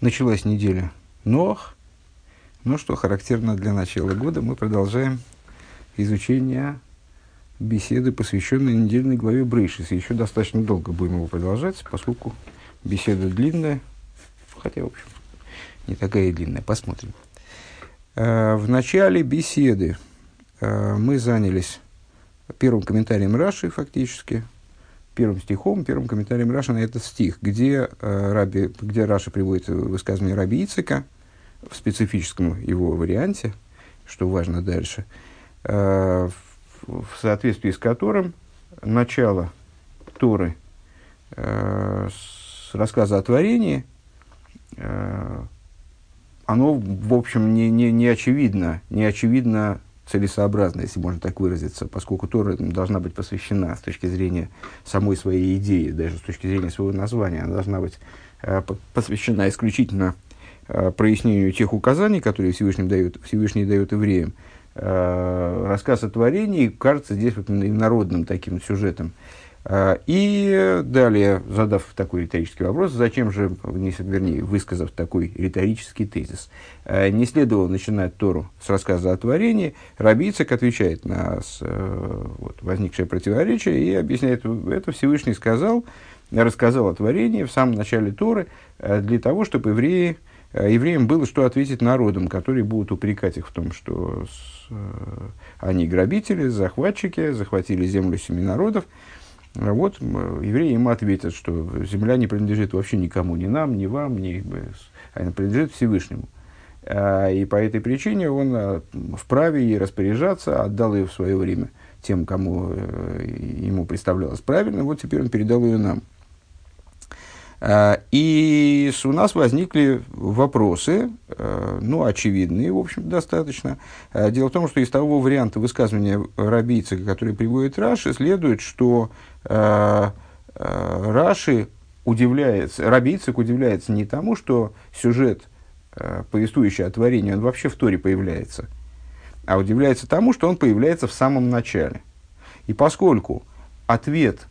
Началась неделя Нох. Ну что характерно для начала года, мы продолжаем изучение беседы, посвященной недельной главе Брейшис. Еще достаточно долго будем его продолжать, поскольку беседа длинная, хотя, в общем, не такая и длинная. Посмотрим. Э, в начале беседы э, мы занялись первым комментарием Раши, фактически, первым стихом, первым комментарием Раши на этот стих, где, э, Раби, где Раша приводит высказывание Раби Ицика в специфическом его варианте, что важно дальше, э, в соответствии с которым начало Торы э, с рассказа о творении, э, оно, в общем, не, не, не очевидно, не очевидно целесообразно, если можно так выразиться, поскольку Тора должна быть посвящена с точки зрения самой своей идеи, даже с точки зрения своего названия, она должна быть э, посвящена исключительно э, прояснению тех указаний, которые Всевышний дает, Всевышний дает евреям. Э, рассказ о творении кажется здесь вот народным таким сюжетом. А, и далее, задав такой риторический вопрос, зачем же, вернее, высказав такой риторический тезис, а, не следовало начинать Тору с рассказа о творении, Рабицик отвечает на э, вот, возникшее противоречие и объясняет, это Всевышний сказал, рассказал о творении в самом начале Торы э, для того, чтобы евреи, э, евреям было что ответить народам, которые будут упрекать их в том, что с, они грабители, захватчики, захватили землю семи народов, а вот евреи ему ответят, что земля не принадлежит вообще никому, ни нам, ни вам, ни, она принадлежит Всевышнему. А, и по этой причине он а, вправе ей распоряжаться, отдал ее в свое время тем, кому э, ему представлялось правильно, вот теперь он передал ее нам. И у нас возникли вопросы, э, ну, очевидные, в общем, достаточно. Дело в том, что из того варианта высказывания рабийца, который приводит Раши, следует, что Э, э, Раши удивляется, Рабийцик удивляется не тому, что сюжет, э, повествующий о творении, он вообще в Торе появляется, а удивляется тому, что он появляется в самом начале. И поскольку ответ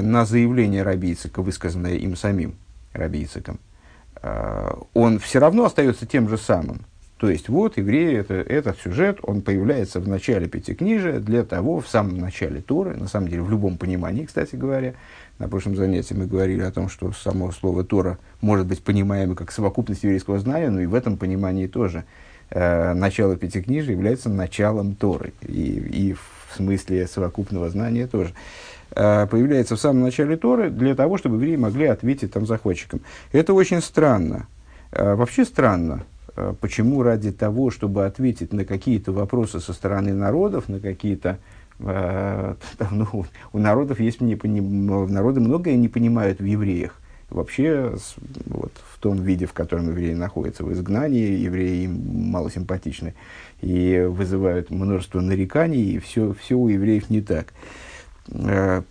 на заявление Рабийцика, высказанное им самим Рабийциком, он все равно остается тем же самым – то есть, вот, евреи, это, этот сюжет, он появляется в начале Пятикнижия для того, в самом начале Торы, на самом деле, в любом понимании, кстати говоря. На прошлом занятии мы говорили о том, что само слово Тора может быть понимаемо как совокупность еврейского знания, но и в этом понимании тоже. Э, начало Пятикнижия является началом Торы, и, и в смысле совокупного знания тоже. э, появляется в самом начале Торы для того, чтобы евреи могли ответить там захватчикам. Это очень странно. Э, вообще странно, Э, почему ради того, чтобы ответить на какие-то вопросы со стороны народов, на какие-то э, ну, у народов есть не народы многое не понимают в евреях. Вообще, вот, в том виде, в котором евреи находятся в изгнании, евреи им мало симпатичны и вызывают множество нареканий, и все, все у евреев не так. Э,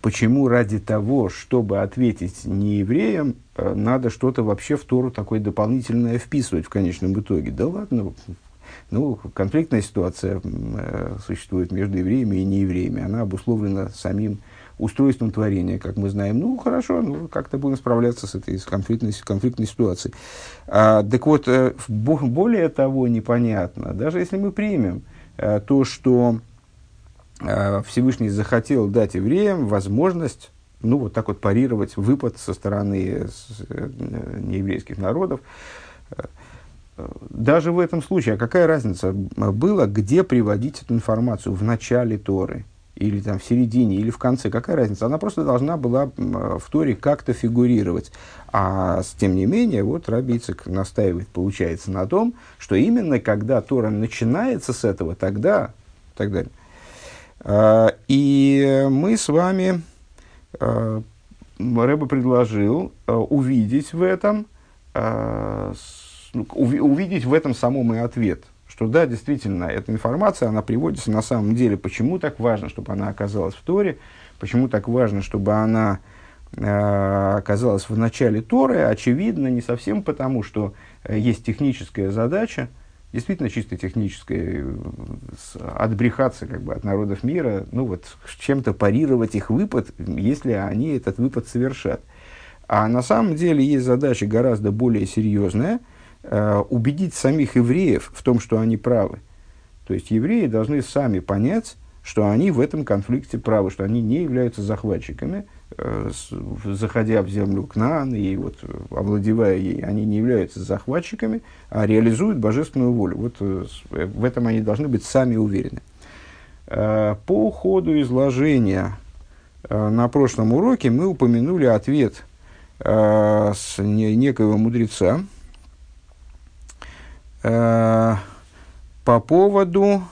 почему ради того, чтобы ответить не евреям, э, надо что-то вообще в Тору такое дополнительное вписывать в конечном итоге. Да ладно, ну, конфликтная ситуация э, существует между евреями и неевреями. Она обусловлена самим устройством творения, как мы знаем. Ну, хорошо, ну, как-то будем справляться с этой конфликтной, конфликтной ситуацией. А, так вот, более того, непонятно, даже если мы примем то, что Э, Всевышний захотел дать евреям возможность ну, вот так вот парировать выпад со стороны э, нееврейских народов. Э, даже в этом случае, а какая разница была, где приводить эту информацию, в начале Торы, или там в середине, или в конце, какая разница? Она просто должна была в Торе как-то фигурировать. А тем не менее, вот Рабицик настаивает, получается, на том, что именно когда Тора начинается с этого, тогда, так далее. А, и мы с вами, а, Рэба предложил а, увидеть в этом, ну, увидеть в этом самом и ответ, что да, действительно, эта информация, она приводится на самом деле, почему так важно, чтобы она оказалась в Торе, почему так важно, чтобы она оказалась в начале Торы, очевидно, не совсем потому, что э, есть техническая задача – действительно чисто техническое, отбрехаться как бы от народов мира, ну вот чем-то парировать их выпад, если они этот выпад совершат. А на самом деле есть задача гораздо более серьезная э, – убедить самих евреев в том, что они правы. То есть евреи должны сами понять, что они в этом конфликте правы, что они не являются захватчиками, э, заходя в землю Кнаан и вот, овладевая ей, они не являются захватчиками, а реализуют божественную волю. Вот э, в этом они должны быть сами уверены. Э, по ходу изложения на прошлом уроке мы упомянули ответ с некоего мудреца по поводу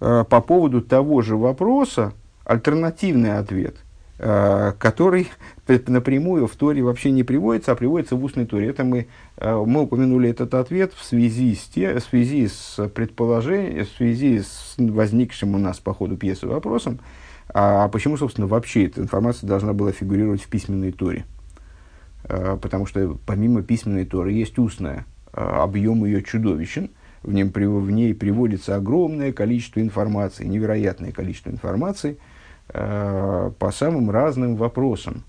Э, по поводу того же вопроса альтернативный ответ, э, который напрямую в Торе вообще не приводится, а приводится в устной Торе. Это мы, э, мы упомянули этот ответ в связи с, те, в связи с предположением, в связи с возникшим у нас по ходу пьесы вопросом, а почему, собственно, вообще эта информация должна была фигурировать в письменной Торе. Потому что помимо письменной Торы есть устная, объем ее чудовищен – в, нем, в ней приводится огромное количество информации, невероятное количество информации э, по самым разным вопросам.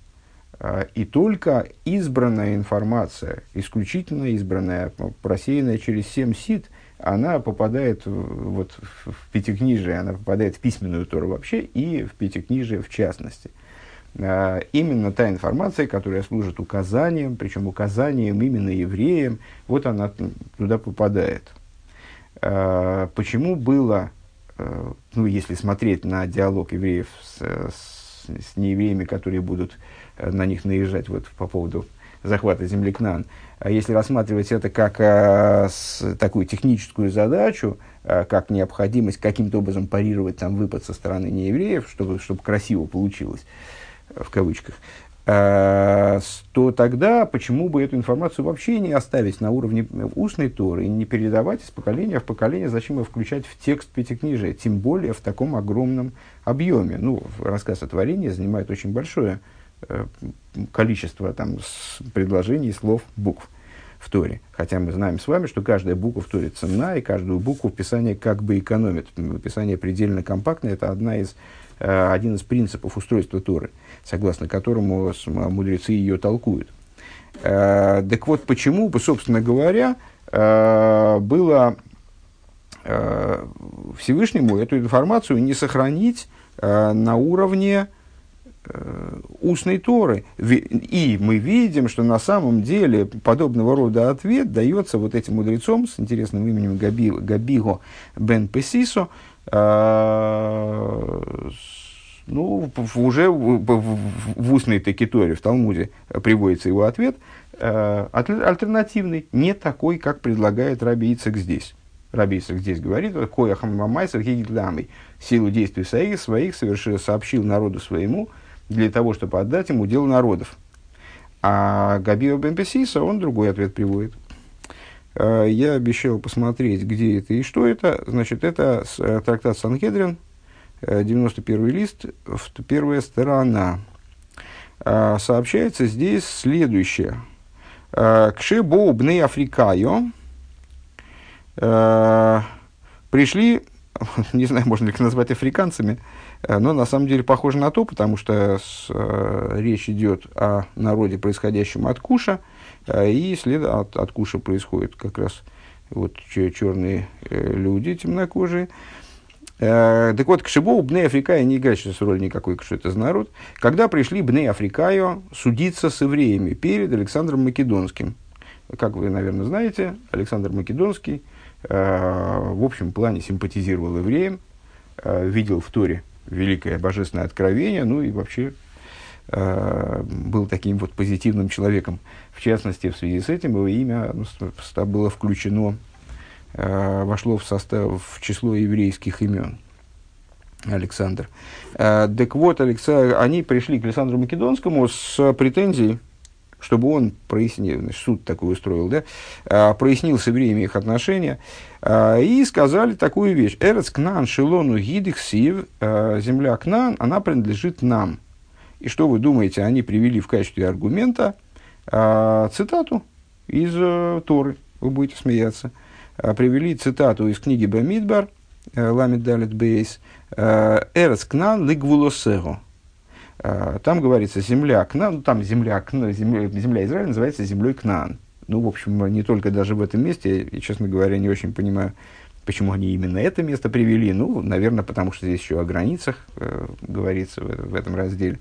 Э, и только избранная информация, исключительно избранная, просеянная через семь сит, она попадает вот, в пятикнижие, она попадает в письменную Тору вообще и в пятикнижие в частности. Э, именно та информация, которая служит указанием, причем указанием именно евреям, вот она туда попадает. Э, почему было, э, ну, если смотреть на диалог евреев с, с, с неевреями, которые будут э, на них наезжать вот, по поводу захвата земли Кнан, а если рассматривать это как а, с, такую техническую задачу, а, как необходимость каким-то образом парировать там выпад со стороны неевреев, чтобы, чтобы красиво получилось, в кавычках, Э, то тогда почему бы эту информацию вообще не оставить на уровне устной Торы и не передавать из поколения в поколение, зачем ее включать в текст Пятикнижия, тем более в таком огромном объеме. Ну, рассказ о творении занимает очень большое э, количество там, предложений, слов, букв в Торе. Хотя мы знаем с вами, что каждая буква в Торе ценна, и каждую букву Писание как бы экономит. Писание предельно компактное, это одна из, э, один из принципов устройства Торы – согласно которому мудрецы ее толкуют. Э, так вот, почему собственно говоря, э, было э, Всевышнему эту информацию не сохранить на уровне устной Торы. И мы видим, что на самом деле подобного рода ответ дается вот этим мудрецом с интересным именем Габи, Габиго бен Песисо, ну, уже в, устной Текиторе, в Талмуде приводится его ответ, э, альтернативный, не такой, как предлагает Раби Ицек здесь. Раби Ицек здесь говорит, «Кояхам мамайсер хигидламой» силу действий своих, своих совершил, сообщил народу своему для того, чтобы отдать ему дело народов. А Габио Бенпесиса, он другой ответ приводит. Э, я обещал посмотреть, где это и что это. Значит, это э, трактат Санхедрин, 91 э, лист, первая сторона. А, сообщается здесь следующее. А, Кше боубны Африкайо а, пришли, не знаю, можно ли их назвать африканцами, но на самом деле похоже на то, потому что с, речь идет о народе, происходящем от Куша, и след от, от Куша происходит как раз вот черные э, люди темнокожие. Э, так вот, к Шибоу Бне Африкая не играет сейчас роль никакой, что это за народ. Когда пришли Бне Африкаю судиться с евреями перед Александром Македонским. Как вы, наверное, знаете, Александр Македонский э, в общем плане симпатизировал евреям, э, видел в Торе великое божественное откровение, ну и вообще э, был таким вот позитивным человеком. В частности, в связи с этим его имя ну, было включено Э, вошло в, состав, в число еврейских имен. Александр. Э, так вот, Александр, они пришли к Александру Македонскому с претензией, чтобы он прояснил, значит, суд такой устроил, да, э, прояснил с евреями их отношения, и сказали такую вещь. Эрец Кнан Шилону Гидих Сив, земля Кнан, она принадлежит нам. И что вы думаете, они привели в качестве аргумента цитату из Торы, вы будете смеяться – Э, привели цитату из книги Бамидбар, э, Ламид Далит Бейс, э, «Эрц кнан лигвулосего». Там говорится земля Кнан, ну, там земля, земля, земля Израиля называется землей Кнан. Ну, в общем, не только даже в этом месте, и, честно говоря, не очень понимаю, почему они именно это место привели. Ну, наверное, потому что здесь еще о границах э, говорится в, в этом разделе.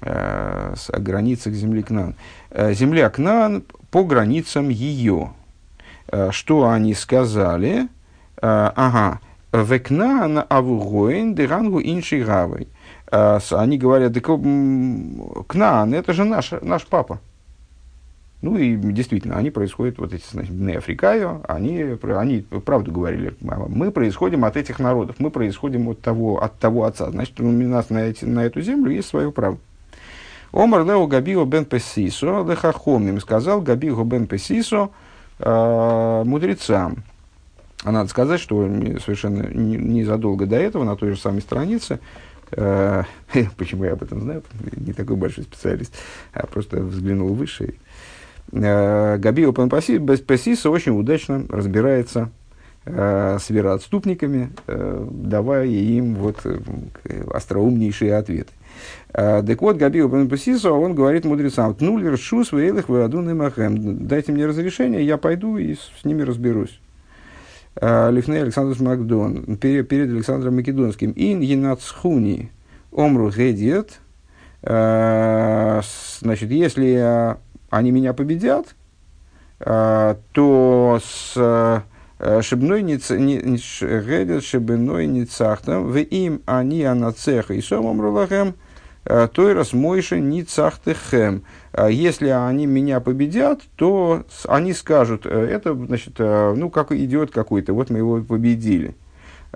Э, о границах земли Кнан. Э, земля Кнан по границам ее. Э, что они сказали? Э, ага. Векнан авугоин дерангу инши гавой. Э, они говорят, Кнаан, это же наш, наш папа. Ну и действительно, они происходят, вот эти, значит, Африкаю, они, они правду говорили, мы происходим от этих народов, мы происходим от того, от того отца. Значит, у нас на, эти, на эту землю есть свое право. Омар Лео Габио бен Песисо Лехахомим сказал Габио бен Песисо э, мудрецам. А надо сказать, что совершенно незадолго до этого на той же самой странице э, Почему я об этом знаю? Не такой большой специалист, а просто взглянул выше Габио Песиса очень удачно разбирается э, с вероотступниками, э, давая им вот остроумнейшие ответы. Так вот, Габио Песиса, он говорит мудрецам, «Тнулер шус вейлых веадун и махем». Дайте мне разрешение, я пойду и с ними разберусь. Лифней Александр Макдон, перед, Александром Македонским. Ин енацхуни омру гедиет. Значит, если они меня победят, а, то с э, шибной шибной ницахтам, в им они анацеха и сомом рулахем, э, и раз мойши ницахтехем. А если они меня победят, то они скажут, э, это, значит, ну, как идет какой-то, вот мы его победили.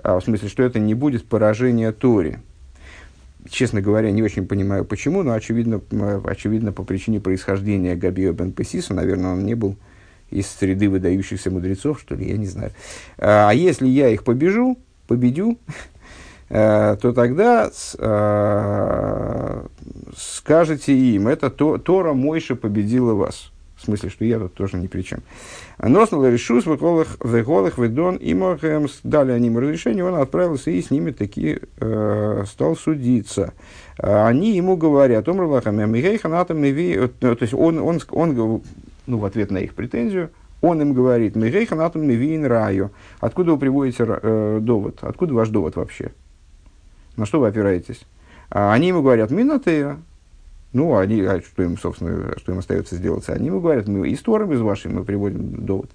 А, в смысле, что это не будет поражение Тори честно говоря, не очень понимаю, почему, но очевидно, очевидно по причине происхождения Габио бен Песиса, наверное, он не был из среды выдающихся мудрецов, что ли, я не знаю. А, а если я их побежу, победю, э, то тогда э, скажете им, это Тора Мойша победила вас. В смысле, что я тут тоже ни при чем. Носнул решус в голых ведон и мохемс. Дали они ему разрешение, он отправился и с ними таки э, стал судиться. Они ему говорят, Омр Лахамя, Михейханатам э, то есть он, он, он, ну, в ответ на их претензию, он им говорит, Михейханатам Мивиин Раю. Откуда вы приводите э, довод? Откуда ваш довод вообще? На что вы опираетесь? А они ему говорят, Минатея, ну, они, а что им, собственно, что им остается сделать? Они ему говорят, мы из Торы, из вашей, мы приводим довод.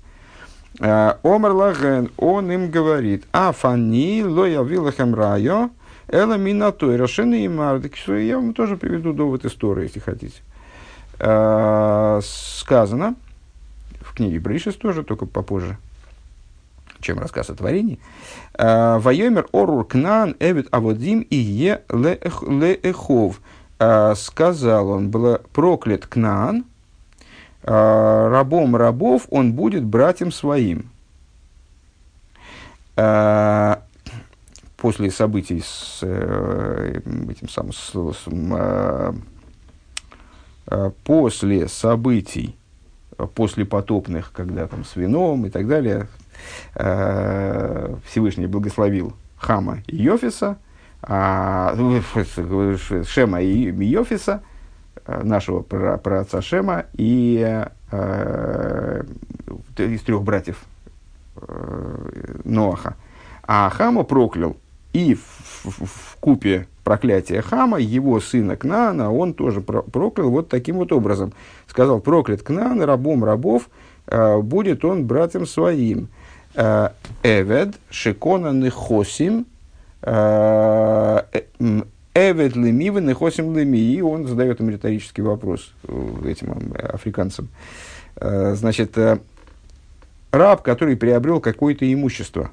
А, Омар Лаген, он им говорит, а фани лоя вилахем райо, эла минатой, расшины и мар. Я вам тоже приведу довод из Торы, если хотите. А, сказано, в книге Бришес тоже, только попозже, чем рассказ о творении. Вайомер орур кнан эвид аводим и е леэхов. А, сказал он, был проклят Кнаан, а, рабом рабов он будет братьям своим. А, после событий с э, этим самым, с, после событий, после потопных, когда там с вином и так далее, Всевышний благословил Хама и Йофиса – а, ну, Шема и Йофиса, э, нашего праотца Шема, и э, из трех братьев э, Ноаха. А Хама проклял и в, в, в купе проклятия Хама, его сына Кнаана, он тоже проклял вот таким вот образом. Сказал, проклят Кнаан, рабом рабов, э, будет он братьям своим. Э, Эвед, Шикона Нехосим, Э, Эвед лемивы нехосим леми. И он задает им риторический вопрос э, этим э, африканцам. Значит, раб, который приобрел какое-то имущество,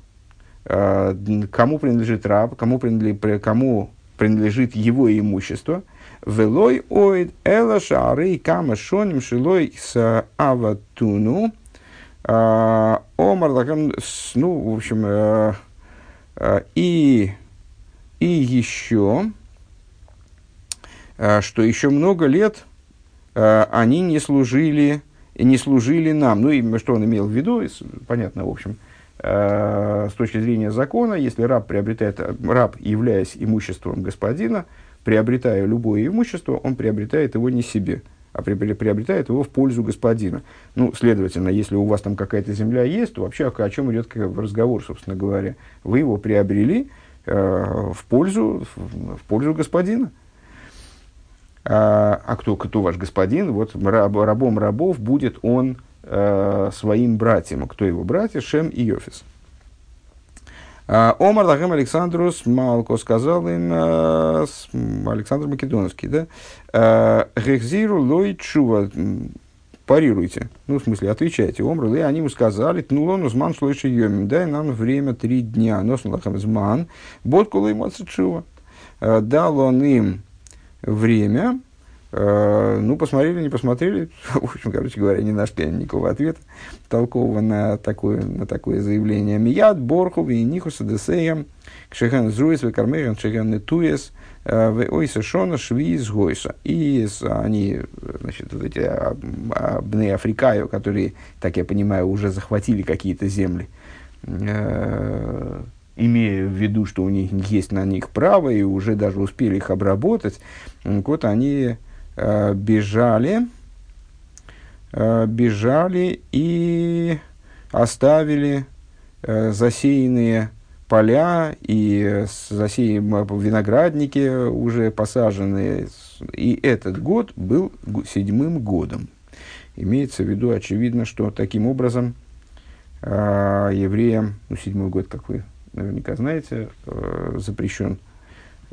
кому принадлежит раб, кому принадлежит, кому принадлежит его имущество, велой оид эла шары кама шоним шилой с аватуну, омар ну, в общем, Э, и, и еще, э, что еще много лет э, они не служили, не служили нам. Ну, и что он имел в виду, понятно, в общем, с точки зрения закона, если раб приобретает, раб, являясь имуществом господина, приобретая любое имущество, он приобретает его не себе, а приобретает его в пользу господина. Ну, следовательно, если у вас там какая-то земля есть, то вообще о, чем идет разговор, собственно говоря? Вы его приобрели э, в, пользу, в, в пользу господина. А, а кто, кто ваш господин? Вот раб, рабом рабов будет он э, своим братьям. Кто его братья? Шем и Йофис. А, Омар Лахем Александрус Малко сказал им, э, Александр Македонский, да, э, Гехзиру лой чува, парируйте, ну, в смысле, отвечайте, Омар, и они ему сказали, тнулон узман шлойши йомим, дай нам время три дня, нос лахем зман, бот кулы чува. Дал он им время, ну, посмотрели, не посмотрели. В общем, короче говоря, не нашли никакого ответа толкового на такое, на такое заявление. Мияд, Борхов и Нихуса Десея, Кшехен Зруис, Векармейген, Кшехен Нетуес, э, Ойса Шона, Швиз Гойса. И они, значит, вот эти Бны Африкаю, которые, так я понимаю, уже захватили какие-то земли, э, имея в виду, что у них есть на них право, и уже даже успели их обработать, вот они Э, бежали, э, бежали и оставили э, засеянные поля и засеянные виноградники уже посаженные. И этот год был седьмым годом. Имеется в виду, очевидно, что таким образом евреям, ну, седьмой год, как вы наверняка знаете, запрещен,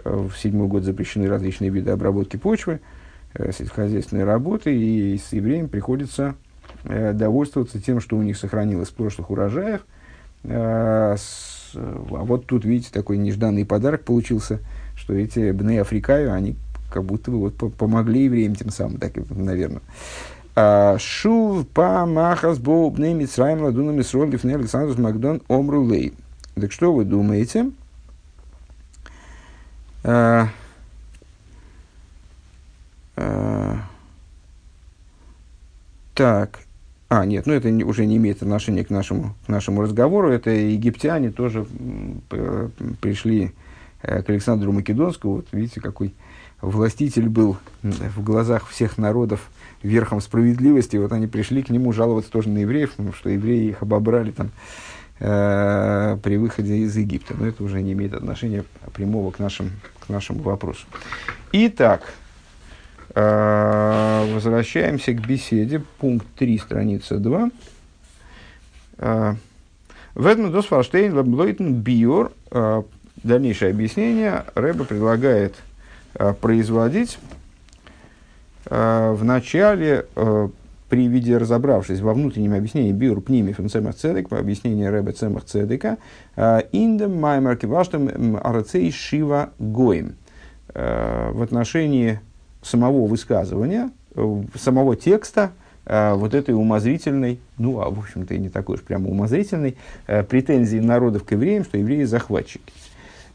в седьмой год запрещены различные виды обработки почвы, сельскохозяйственной работы, и с евреям приходится э, довольствоваться тем, что у них сохранилось в прошлых урожаях. Э, а вот тут, видите, такой нежданный подарок получился, что эти бны Африкаю, они как будто бы вот помогли евреям тем самым, так, наверное. А, Шув па махас бо бны Мицраем ладуна Мисрол лифне Александрус Макдон омрулей. Так что вы думаете? А, так, а, нет, ну это уже не имеет отношения к нашему, к нашему разговору. Это египтяне тоже пришли э, к Александру Македонскому. Вот видите, какой властитель был в глазах всех народов верхом справедливости. Вот они пришли к нему жаловаться тоже на евреев, ну, что евреи их обобрали там э, при выходе из Египта. Но это уже не имеет отношения прямого к, нашим, к нашему вопросу. Итак, возвращаемся к беседе. Пункт 3, страница 2. А, в этом Досфалштейн Лаблойтен Биор. А, дальнейшее объяснение Рэба предлагает производить в начале при виде разобравшись во внутреннем объяснении биур пними фунцемах цедек, объяснение рэба цемах цедека, индем маймер киваштем арацей шива гоим. В отношении самого высказывания, э, самого текста, э, вот этой умозрительной, ну, а в общем-то и не такой уж прямо умозрительной, э, претензии народов к евреям, что евреи захватчики.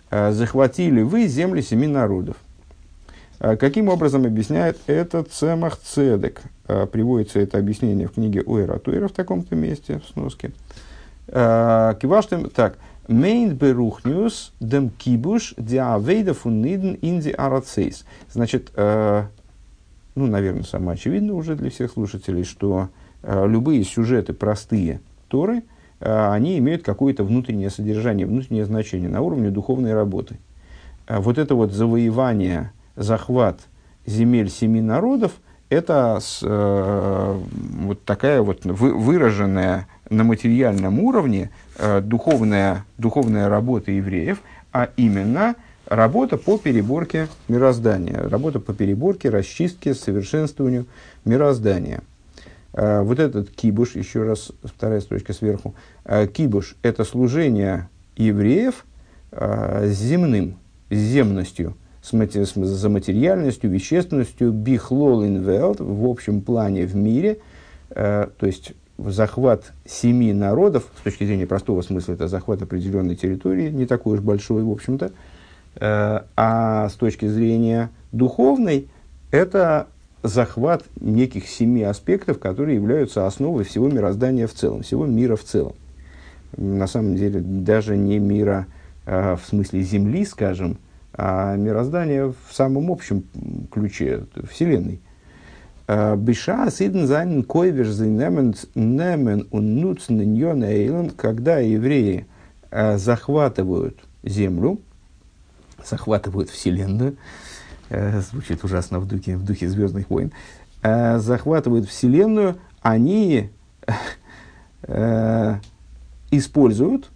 Захватили вы земли семи народов. Каким образом объясняет этот Цемах Цедек? Приводится это объяснение в книге Уэра Туэра в таком-то месте, в сноске. Киваштем, так, Мейн берухниус дем кибуш диавейда фунниден инди арацейс. Значит, э, ну, наверное, самое очевидное уже для всех слушателей, что э, любые сюжеты простые Торы, э, они имеют какое-то внутреннее содержание, внутреннее значение на уровне духовной работы. Вот это вот завоевание, захват земель семи народов, это с, э, вот такая вот вы, выраженная на материальном уровне э, духовная, духовная работа евреев, а именно работа по переборке мироздания, работа по переборке, расчистке, совершенствованию мироздания. Э, вот этот кибуш, еще раз вторая строчка сверху, э, кибуш – это служение евреев земным, земностью, с, с, за материальностью, вещественностью, бихлол инвелт, в общем плане в мире, то есть захват семи народов, с точки зрения простого смысла, это захват определенной территории, не такой уж большой, в общем-то, э, а с точки зрения духовной, это захват неких семи аспектов, которые являются основой всего мироздания в целом, всего мира в целом. На самом деле, даже не мира э, в смысле Земли, скажем, а мироздание в самом общем ключе Вселенной. Биша сиден зайнен койвер немен немен унуцн эйлен, когда евреи захватывают землю, захватывают Вселенную, звучит ужасно в духе, в духе Звездных войн, захватывают Вселенную, они используют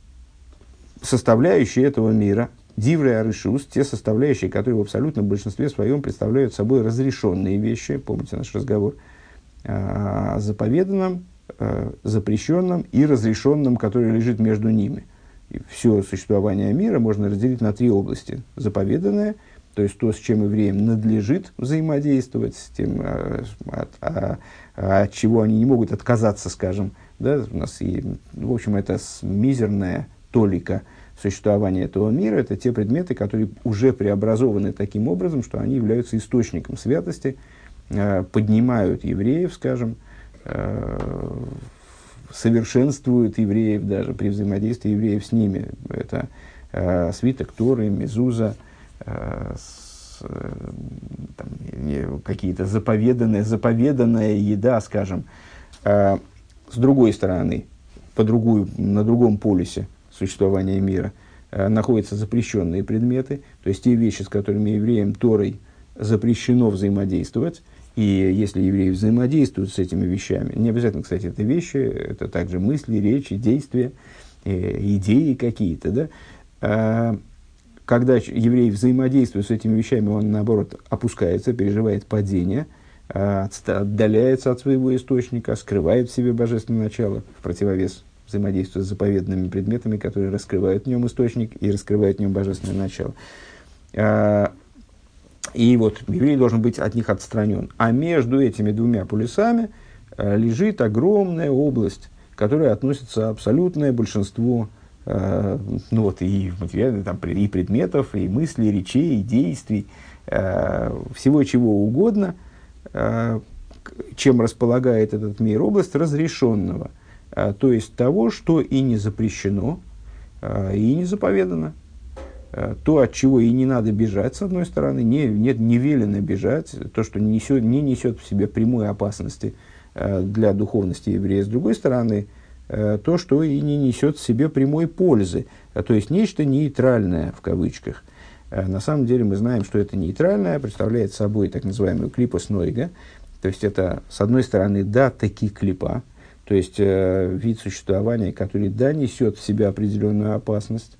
составляющие этого мира, дивры арышус, те составляющие, которые в абсолютном большинстве своем представляют собой разрешенные вещи, помните наш разговор, о заповеданном, запрещенном и разрешенном, который лежит между ними. И все существование мира можно разделить на три области. Заповеданное, то есть то, с чем евреям надлежит взаимодействовать, с тем, от, от, от чего они не могут отказаться, скажем. Да? У нас, и, в общем, это мизерная толика существования этого мира, это те предметы, которые уже преобразованы таким образом, что они являются источником святости, э, поднимают евреев, скажем, э, совершенствуют евреев даже при взаимодействии евреев с ними. Это э, свиток Торы, Мезуза, какие-то заповеданные, заповеданная еда, скажем. с другой стороны, по другую, на другом полюсе существования мира, э, находятся запрещенные предметы, то есть те вещи, с которыми евреям Торой запрещено взаимодействовать, и если евреи взаимодействуют с этими вещами, не обязательно, кстати, это вещи, это также мысли, речи, действия, э, идеи какие-то, да, э, когда еврей взаимодействует с этими вещами, он, наоборот, опускается, переживает падение, отдаляется от своего источника, скрывает в себе божественное начало в противовес взаимодействует с заповедными предметами, которые раскрывают в нем источник и раскрывают в нем божественное начало. А, и вот еврей должен быть от них отстранен. А между этими двумя полюсами а, лежит огромная область, которая относится абсолютное большинство а, ну вот, и, материальных, там, и предметов, и мыслей, речей, и действий, всего чего угодно, чем располагает этот мир, область разрешенного – то есть того, что и не запрещено, а, и не заповедано. А, то, от чего и не надо бежать, с одной стороны, не, нет, не велено бежать, то, что несет, не несет в себе прямой опасности для духовности еврея, с другой стороны, то, что и не несет в себе прямой пользы, то есть нечто нейтральное в кавычках. На самом деле мы знаем, что это нейтральное представляет собой так называемую клипос нойга, то есть это, с одной стороны, да, таки клипа, то есть э, вид существования, который, да, несет в себе определенную опасность,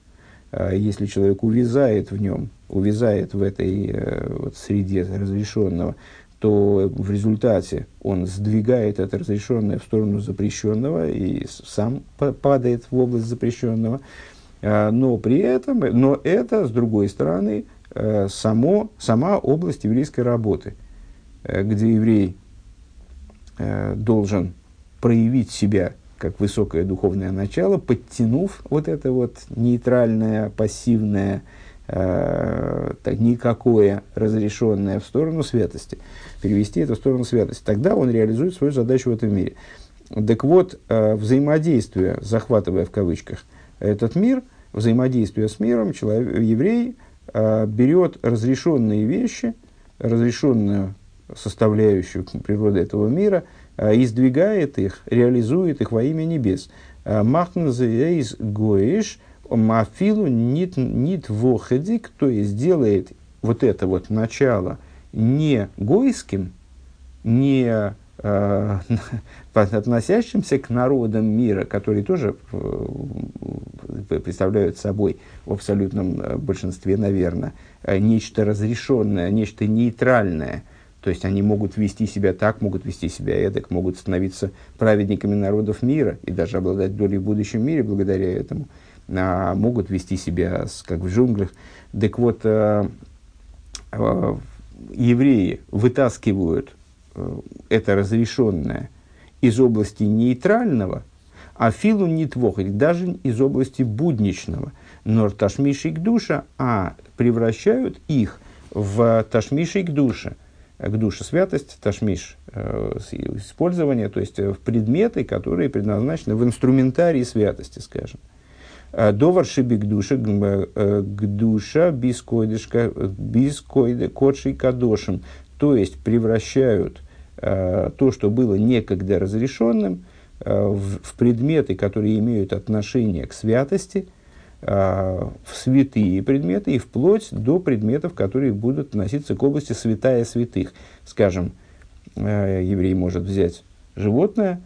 э, если человек увязает в нем, увязает в этой э, вот, среде разрешенного, то в результате он сдвигает это разрешенное в сторону запрещенного и сам падает в область запрещенного. Э, но при этом, но это, с другой стороны, э, само, сама область еврейской работы, э, где еврей должен проявить себя как высокое духовное начало, подтянув вот это вот нейтральное, пассивное, э, так, никакое разрешенное в сторону святости, перевести это в сторону святости. Тогда он реализует свою задачу в этом мире. Так вот, э, взаимодействие, захватывая в кавычках этот мир, взаимодействие с миром, человек, еврей э, берет разрешенные вещи, разрешенную составляющую природы этого мира – Э, издвигает их, реализует их во имя небес. Э, Махнзеэйс гоиш мафилу нит, нит вохедик, то есть делает вот это вот начало не гойским, не э, относящимся к народам мира, которые тоже э, представляют собой в абсолютном большинстве, наверное, нечто разрешенное, нечто нейтральное – то есть они могут вести себя так, могут вести себя эдак, могут становиться праведниками народов мира и даже обладать долей в будущем мире благодаря этому. А могут вести себя как в джунглях. Так вот, э, э, евреи вытаскивают э, это разрешенное из области нейтрального, а филу не твохать, даже из области будничного, нор ташмишик душа, а превращают их в ташмишик душа, к душе святость, ташмиш, э, использование, то есть э, в предметы, которые предназначены в инструментарии святости, скажем. Довар шиби гдуша, гдуша бискойдышка, бискойды, кодший. То есть превращают то, что было некогда разрешенным, в предметы, которые имеют отношение к святости, в святые предметы и вплоть до предметов, которые будут относиться к области святая святых. Скажем, еврей может взять животное,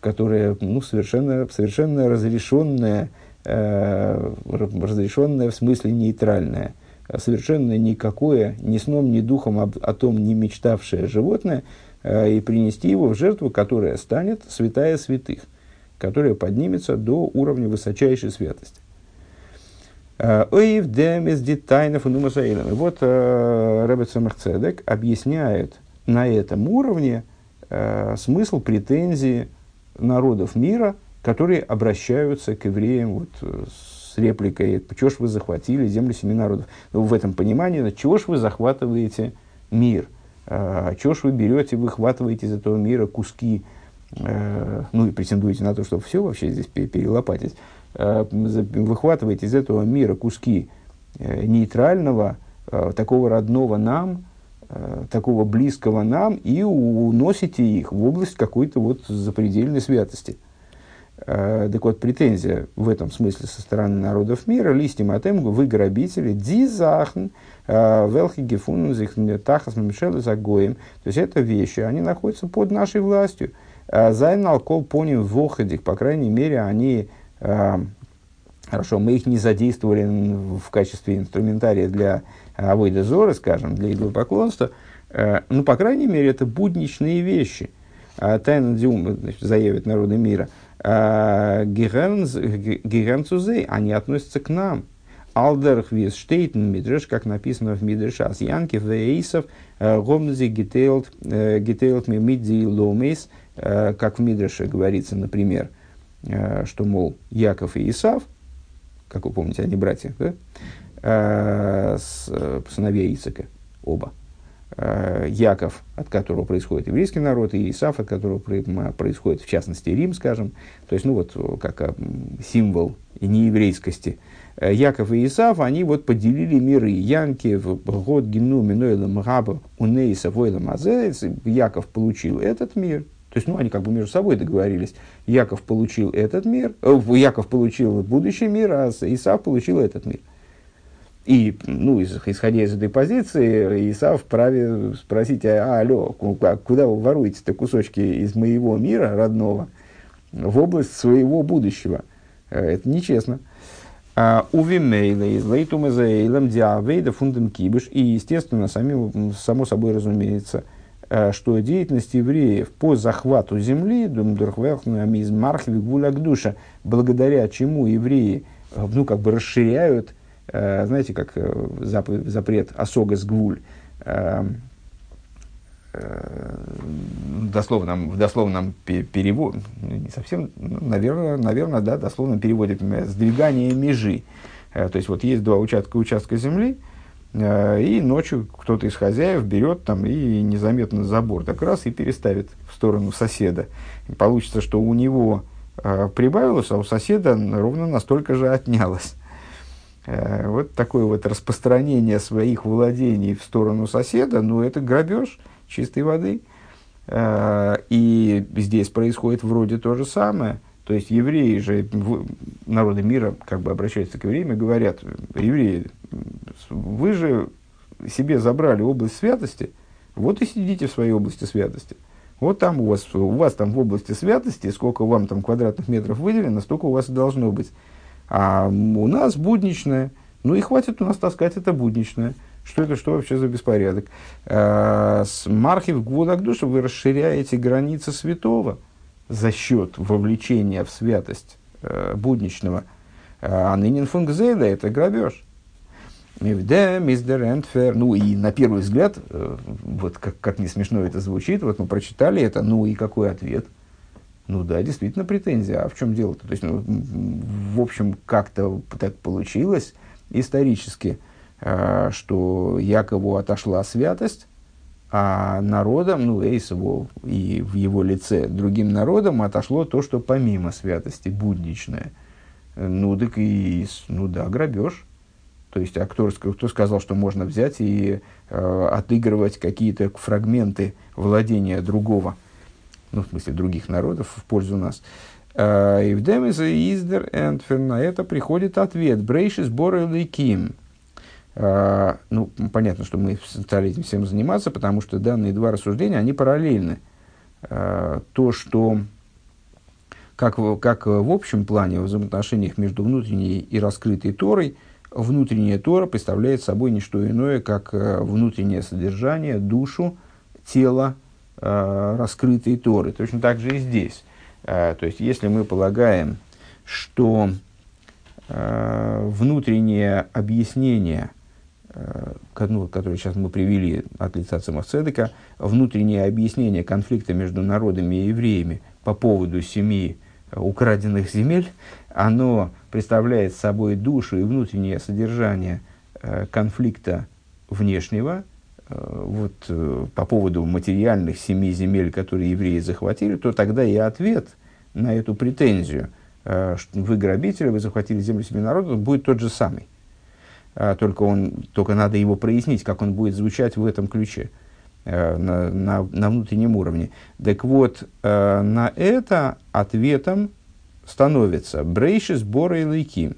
которое ну, совершенно, совершенно разрешенное, э, разрешенное в смысле нейтральное, совершенно никакое, ни сном, ни духом о том не мечтавшее животное, э, и принести его в жертву, которая станет святая святых, которая поднимется до уровня высочайшей святости. Э, Оив демес детайнов и Вот э, Ребет Самарцедек объясняет на этом уровне э, смысл претензии народов мира, которые обращаются к евреям вот, с репликой «Чего ж вы захватили землю семи народов?» ну, В этом понимании, чего ж вы захватываете мир? Чего ж вы берете, выхватываете из этого мира куски, ну и претендуете на то, что все вообще здесь перелопатить, э, выхватываете из этого мира куски э, нейтрального, э, такого родного нам, такого близкого нам и уносите их в область какой-то вот запредельной святости. Так вот, претензия в этом смысле со стороны народов мира, листим атем, вы грабители, дизахн, велхи гефун, тахас мамишелы загоем. То есть, это вещи, они находятся под нашей властью. Зайн алкол поним вохадик, по крайней мере, они Хорошо, мы их не задействовали в качестве инструментария для авойда зоры, скажем, для идолопоклонства, э, ну, по крайней мере, это будничные вещи. А Тайна Диум заявит народы мира. А Гигенцузей, они относятся к нам. Алдерх вис штейтен мидреш, как написано в Мидреш, ас Янки Вейсов, э, гомзи гитейлт э, гитейлт мидзи ломейс, как в Мидреше говорится, например, что, мол, Яков и Исав, как вы помните, они братья, да? Э, с, э, сыновья Ицека, оба. Э, Яков, от которого происходит еврейский народ, и Исаф, от которого происходит, в частности, Рим, скажем, то есть, ну вот, как символ нееврейскости. Яков и Исаф, они вот поделили миры. Янки в год гимну минойлам раба унейса войлам Яков получил этот мир, то есть, ну, они как бы между собой договорились. Яков получил этот мир, э, Яков получил будущий мир, а Исаф получил этот мир. И, ну, исходя из этой позиции, Исав вправе спросить, а, алло, куда вы воруете-то кусочки из моего мира родного в область своего будущего? Э, это нечестно. А, Увимейла из лейтум диавейда фундам кибыш. И, естественно, сами, само собой разумеется, что деятельность евреев по захвату земли, благодаря чему евреи э, ну, как бы расширяют Э, знаете, как э, запрет осога с гвуль, э, дословном, в дословном переводе, ну, не совсем, ну, наверное, наверное, да, дословно переводит сдвигание межи. То есть вот есть два участка, участка земли, и ночью кто-то из хозяев берет там и незаметно забор так раз и переставит в сторону соседа. И получится, что у него прибавилось, а у соседа ровно настолько же отнялось. Э, вот такое вот распространение своих владений в сторону соседа, ну, это грабеж чистой воды. Э, и здесь происходит вроде то же самое. То есть евреи же, народы мира как бы обращаются к евреям и говорят, евреи, вы же себе забрали область святости, вот и сидите в своей области святости. Вот там у вас, у вас там в области святости, сколько вам там квадратных метров выделено, столько у вас должно быть. А у нас будничное. Ну и хватит у нас таскать это будничное. Что это, что вообще за беспорядок? А, с Мархив Гвудагдуша вы расширяете границы святого за счет вовлечения в святость э, будничного. А нынен фунгзейда – это грабеж. Ну и на первый взгляд, э, вот как, как не смешно это звучит, вот мы прочитали это, ну и какой ответ – ну да, действительно претензия. А в чем дело-то? То есть, ну, в общем, как-то так получилось исторически, э, что Якову отошла святость, а народам, ну, Эйсову и в его лице другим народам отошло то, что помимо святости, будничное. ну, так и, ну да, грабеж. То есть, а кто, кто сказал, что можно взять и э, отыгрывать какие-то фрагменты владения другого, ну, в смысле, других народов в пользу нас. И Демезе Издер Энтфер на это приходит ответ. Брейши сборы лейким. Ну, понятно, что мы стали этим всем заниматься, потому что данные два рассуждения, они параллельны. То, что как, как в общем плане в взаимоотношениях между внутренней и раскрытой Торой, внутренняя Тора представляет собой не что иное, как внутреннее содержание, душу, тело раскрытой Торы. Точно так же и здесь. То есть, если мы полагаем, что внутреннее объяснение ну, который сейчас мы привели от лица Цемахцедека, внутреннее объяснение конфликта между народами и евреями по поводу семи украденных земель, оно представляет собой душу и внутреннее содержание э, конфликта внешнего, э, вот, э, по поводу материальных семи земель, которые евреи захватили, то тогда и ответ на эту претензию, что вы грабители, вы захватили землю семи народов, будет тот же самый. А, только, он, только надо его прояснить, как он будет звучать в этом ключе. Э, на, на, на внутреннем уровне. Так вот, э, на это ответом становится Брейши сбора и лейким.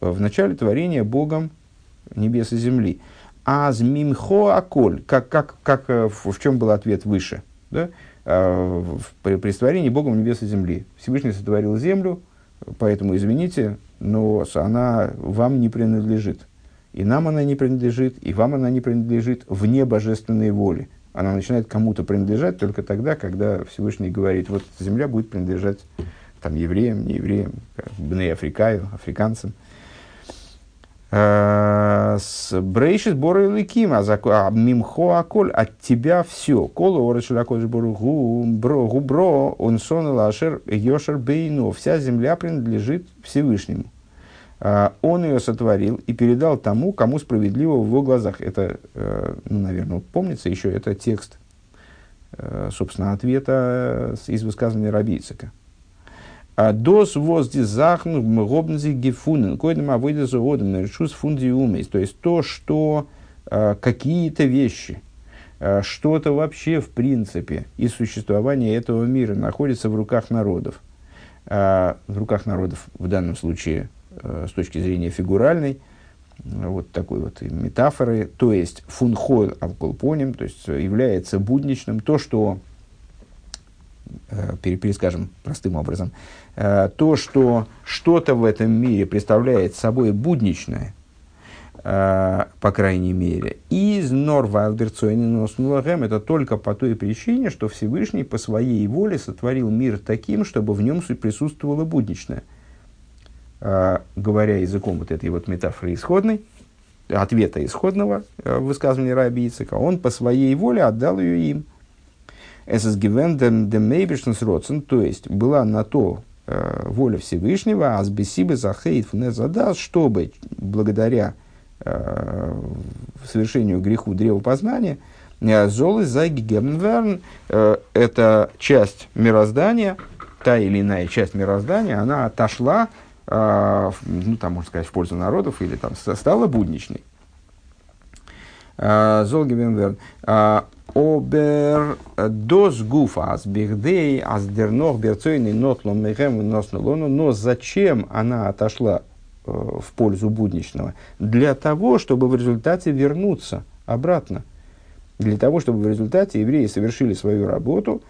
В начале творения Богом небес и земли. А мимхо аколь, как, как, как, э, в, чем был ответ выше? Да? При, при створении Богом небес и земли. Всевышний сотворил землю, поэтому извините, но она вам не принадлежит. И нам она не принадлежит, и вам она не принадлежит вне божественной воли она начинает кому-то принадлежать только тогда, когда Всевышний говорит, вот земля будет принадлежать там, евреям, не евреям, бне Африкаю, африканцам. А, с брейшит боры ликим, а мимхо аколь, от тебя все. Кола орашилакодж бору губро, губро, он сон лашер йошер бейну. Вся земля принадлежит Всевышнему. А, он ее сотворил и передал тому, кому справедливо в его глазах. Это, э, ну, наверное, помнится еще, это текст, э, собственно, ответа из высказывания Рабийцика. А дос возди захну гобнзи гефунен, койдем авойда заводом, решус фундиумейс. То есть то, что э, какие-то вещи, что-то вообще в принципе из существования этого мира находится в руках народов. В руках народов в данном случае Э, с точки зрения фигуральной, вот такой вот метафоры, то есть фунхойл авколпоним, то есть является будничным, то, что, э, перескажем простым образом, э, то, что что-то в этом мире представляет собой будничное, по крайней мере, из Норвайлдерцойниноснулагем, это только по той причине, что Всевышний по своей воле сотворил мир таким, чтобы в нем присутствовало будничное – говоря языком вот этой вот метафоры исходной, ответа исходного э, высказывания Раби Ицека, он по своей воле отдал ее им. Es gewend dem то есть была на то э, воля Всевышнего, а с бесибы захейт задал, чтобы благодаря э, совершению греху древопознания, золы за гигемнверн, эта часть мироздания, та или иная часть мироздания, она отошла а, ну, там, можно сказать, в пользу народов, или там стала будничной. А, Золгевенверн. А, обер дос гуфа аз бихдей аз дернох берцойный нотлом мехем носнулону. Но зачем она отошла э, в пользу будничного? Для того, чтобы в результате вернуться обратно. Для того, чтобы в результате евреи совершили свою работу,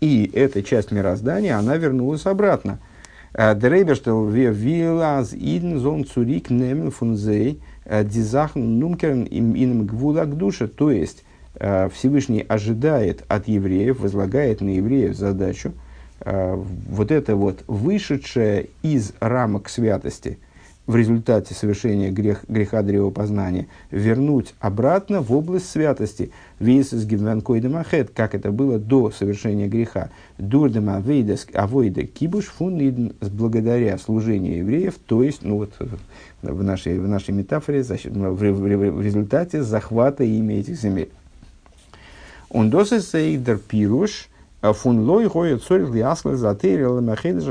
и эта часть мироздания, она вернулась обратно – Дрейберштел вилаз иден зон цурик немен фунзей дизах нумкерн им иным гвула к душе. То есть Всевышний ожидает от евреев, возлагает на евреев задачу вот это вот вышедшее из рамок святости – в результате совершения грех, греха древопознания вернуть обратно в область святости. Вейсес гивенкойдемахет, как это было до совершения греха. Дурдем авойда кибуш фун благодаря служению евреев, то есть, ну вот в нашей, в нашей метафоре, в, в, в результате захвата ими этих земель. Он досыс эйдер пируш, фун лой хоет цорих лиаслы затерил махедж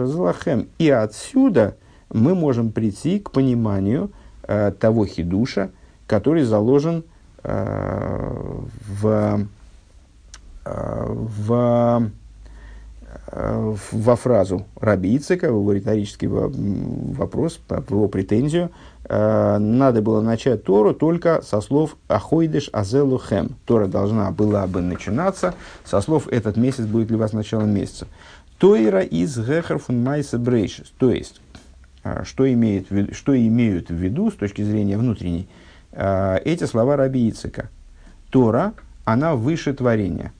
И отсюда мы можем прийти к пониманию э, того хидуша, который заложен э, в, э, в, э, во фразу Раби Ицека, его риторический вопрос, его претензию, э, надо было начать Тору только со слов «Ахойдеш азелу хэм». Тора должна была бы начинаться со слов «Этот месяц будет ли вас началом месяца». Тойра из Гехар фун Майса Брейшис. То есть, что, имеет, что имеют в виду с точки зрения внутренней а, эти слова Раби Ицика. Тора, она выше творения.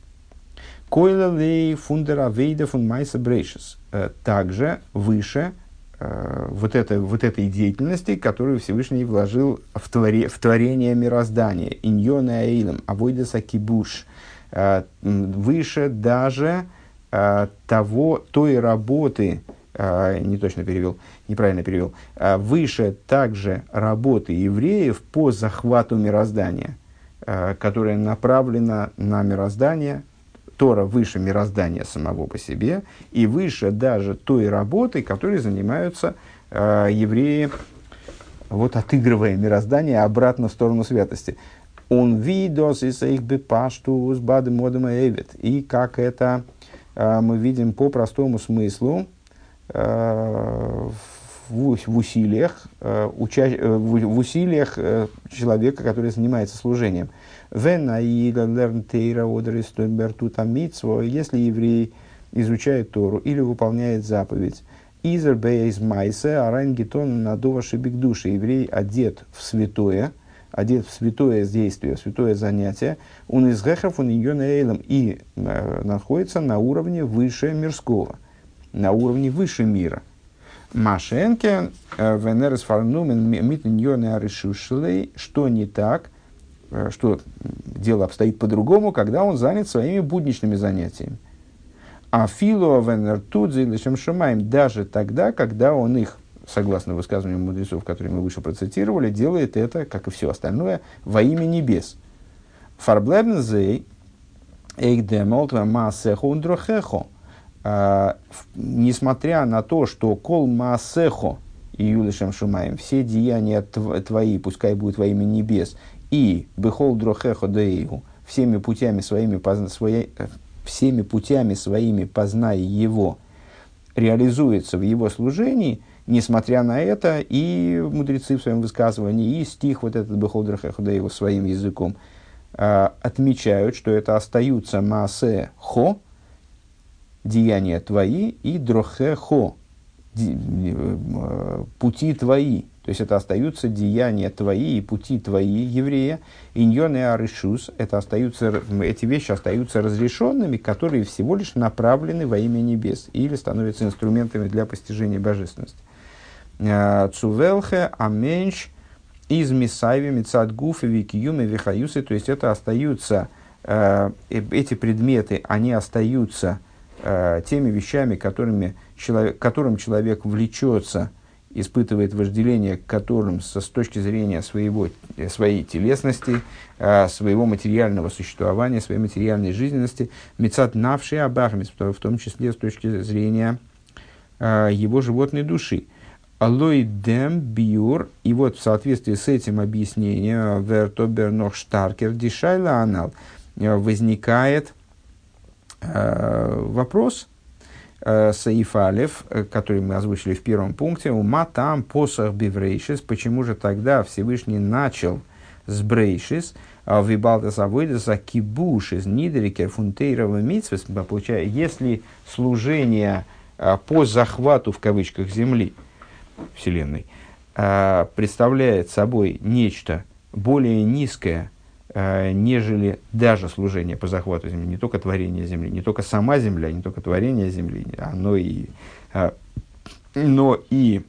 Койла лей фундера вейда фун Майса Брейшис. Э, также выше э, вот, это, вот этой деятельности, которую Всевышний вложил в, творе, в творение мироздания. Иньона Эйлем, Авойдеса Кибуш. Э, выше даже того, той работы, не точно перевел, неправильно перевел, а, выше также работы евреев по захвату мироздания, которая направлена на мироздание, Тора выше мироздания самого по себе, и выше даже той работы, которой занимаются евреи, вот отыгрывая мироздание обратно в сторону святости. Он видос из их бепашту с бадым модом И как это а, мы видим по простому смыслу а, в, в усилиях, а, уча, э, в, усилиях э, человека, который занимается служением. Если еврей изучает Тору или выполняет заповедь, Изер бейс майсе, арангитон надова шибик души. Еврей одет в святое, одет в святое действие, в святое занятие, он из гехов, он ее и э, находится на уровне выше мирского, на уровне выше мира. Машенке, э, Венерес Фарнумен, Митньоне Аришушлей, что не так, э, что дело обстоит по-другому, когда он занят своими будничными занятиями. А фило венер тудзи лишем шамаем даже тогда, когда он их согласно высказыванию мудрецов, которые мы выше процитировали, делает это, как и все остальное, во имя небес. פארבלייבן זיי אויך דעמאלט מעשיך און דרכיך. А, несмотря на то, что כל מעשיך יהיו לשם שמים, все деяния твои, пускай будут во имя небес, и בכל דרכיך דעהו, всеми путями своими, позна, своей, э, всеми путями своими познай его, реализуется в его служении – Несмотря на это, и мудрецы в своем высказывании, и стих вот этот בכל דרכיך его своим языком э, отмечают, что это остаются Маасе Хо, деяния твои, и Дрохе Хо, э, пути твои. То есть это остаются деяния твои и пути твои, еврея. Иньон и аришус, это остаются, эти вещи остаются разрешенными, которые всего лишь направлены во имя небес или становятся инструментами для постижения божественности. Э, цувелхе, аменш, из Мисайви, Мицад Гуфи, Викиюми, Вихаюсы. То есть это остаются, э, эти предметы, они остаются э, теми вещами, которыми человек, которым человек влечется, испытывает вожделение к которым со, с точки зрения своего, своей телесности, своего материального существования, своей материальной жизненности, мецат навши абахмис, в том числе с точки зрения его животной души. Алоидем биур, и вот в соответствии с этим объяснением, вертобер нох штаркер дишайла анал, э, возникает э, вопрос, э, Саифалев, э, который мы озвучили в первом пункте, ума там посох биврейшис, почему же тогда Всевышний начал с брейшис, а вибалта завойдаса кибуш из нидерикер фунтейрова митсвес, получая, если служение по захвату в кавычках земли – Вселенной, представляет собой нечто более низкое, нежели даже служение по захвату Земли, не только творение Земли, не только сама Земля, не только творение Земли, но и, а, но и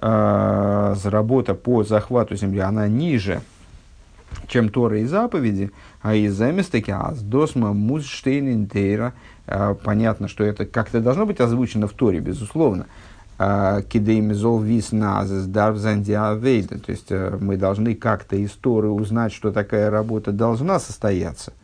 работа по захвату Земли, она ниже, чем Тора и заповеди, а из заместаки аздосма музштейн понятно, что это как-то должно быть озвучено в Торе, безусловно, кидеймизол вис назес дарвзандиавейда. То есть э, мы должны как-то из Торы узнать, что такая работа должна состояться.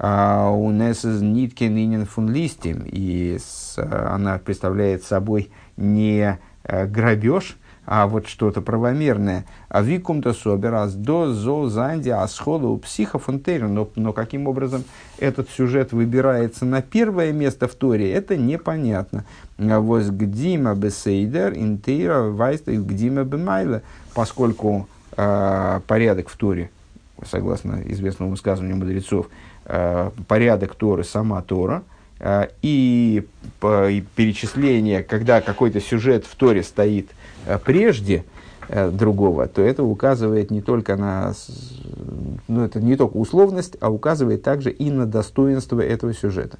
А, у нас ниткин инин фун листим, и она представляет собой не грабеж, а вот что-то правомерное. А викум-то собирас до зо занди асхолу психофонтейр. Но, но каким образом этот сюжет выбирается на первое место в Торе, это непонятно. Воз гдима бесейдер интейра вайста гдима бемайла. Поскольку э, порядок в Торе, согласно известному высказыванию мудрецов, э, порядок Торы сама Тора – и, и перечисление, когда какой-то сюжет в Торе стоит э, прежде э, другого, то это указывает не только на, ну это не только условность, а указывает также и на достоинство этого сюжета.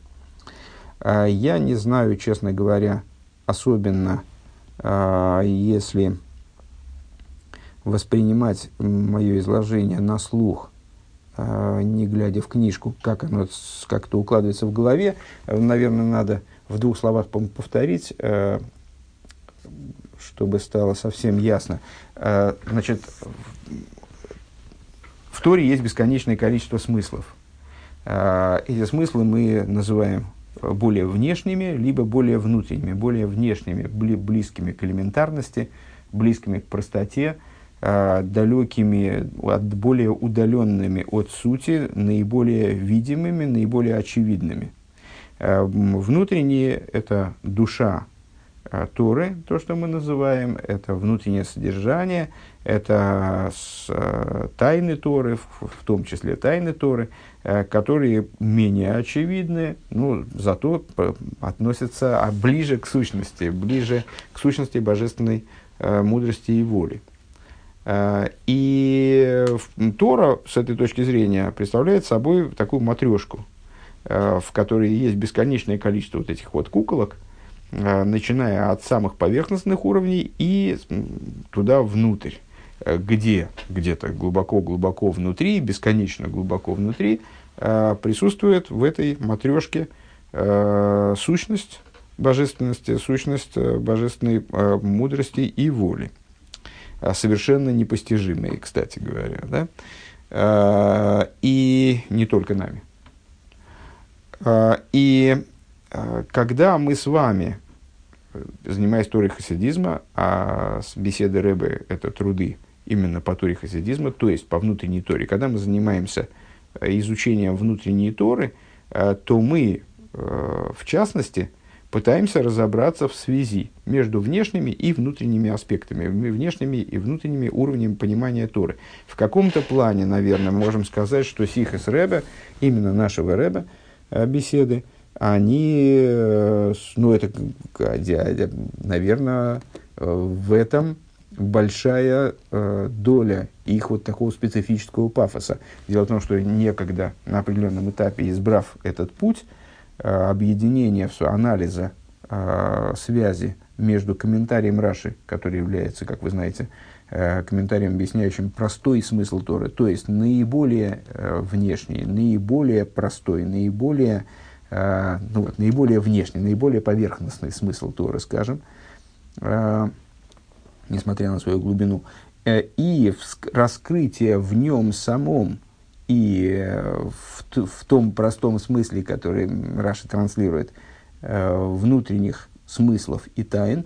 Я не знаю, честно говоря, особенно если воспринимать мое изложение на слух – не глядя в книжку, как оно как-то укладывается в голове. Наверное, надо в двух словах повторить, э, чтобы стало совсем ясно. Э, значит, в Торе есть бесконечное количество смыслов. Э, эти смыслы мы называем более внешними, либо более внутренними, более внешними, близкими к элементарности, близкими к простоте, а, далекими, от более удаленными от сути, наиболее видимыми, наиболее очевидными. А, внутренние – это душа а, Торы, то, что мы называем, это внутреннее содержание, это тайны Торы, в том числе тайны Торы, которые менее очевидны, но зато относятся ближе к сущности, ближе к сущности божественной мудрости и воли. Э, и Тора с этой точки зрения представляет собой такую матрешку, э, в которой есть бесконечное количество вот этих вот куколок, э, начиная от самых поверхностных уровней и туда внутрь, где где-то глубоко-глубоко внутри, бесконечно глубоко внутри, присутствует в этой матрешке сущность божественности, сущность божественной мудрости и воли. А, совершенно непостижимые, кстати говоря, да? А, и не только нами. А, и когда мы с вами, занимаясь Торой хасидизма, а беседы Рэбе – это труды именно по Торе хасидизма, то есть по внутренней Торе, когда мы занимаемся изучением внутренней Торы, то мы, в частности, пытаемся разобраться в связи между внешними и внутренними аспектами, внешними и внутренними уровнями понимания Торы. В каком-то плане, наверное, можем сказать, что Сихас Рэбе, именно нашего Рэбе, э, беседы, они, э, ну, это, наверное, э, в этом большая доля их вот такого специфического пафоса. Дело в том, что некогда на определенном этапе, избрав этот путь, объединения, анализа э, связи между комментарием Раши, который является, как вы знаете, э, комментарием, объясняющим простой смысл Торы, то есть наиболее внешний, наиболее простой, наиболее, ну вот, наиболее внешний, наиболее поверхностный смысл Торы, скажем, несмотря на свою глубину, и раскрытие в нем самом и э, в, в том простом смысле, который Раша транслирует, э, внутренних смыслов и тайн,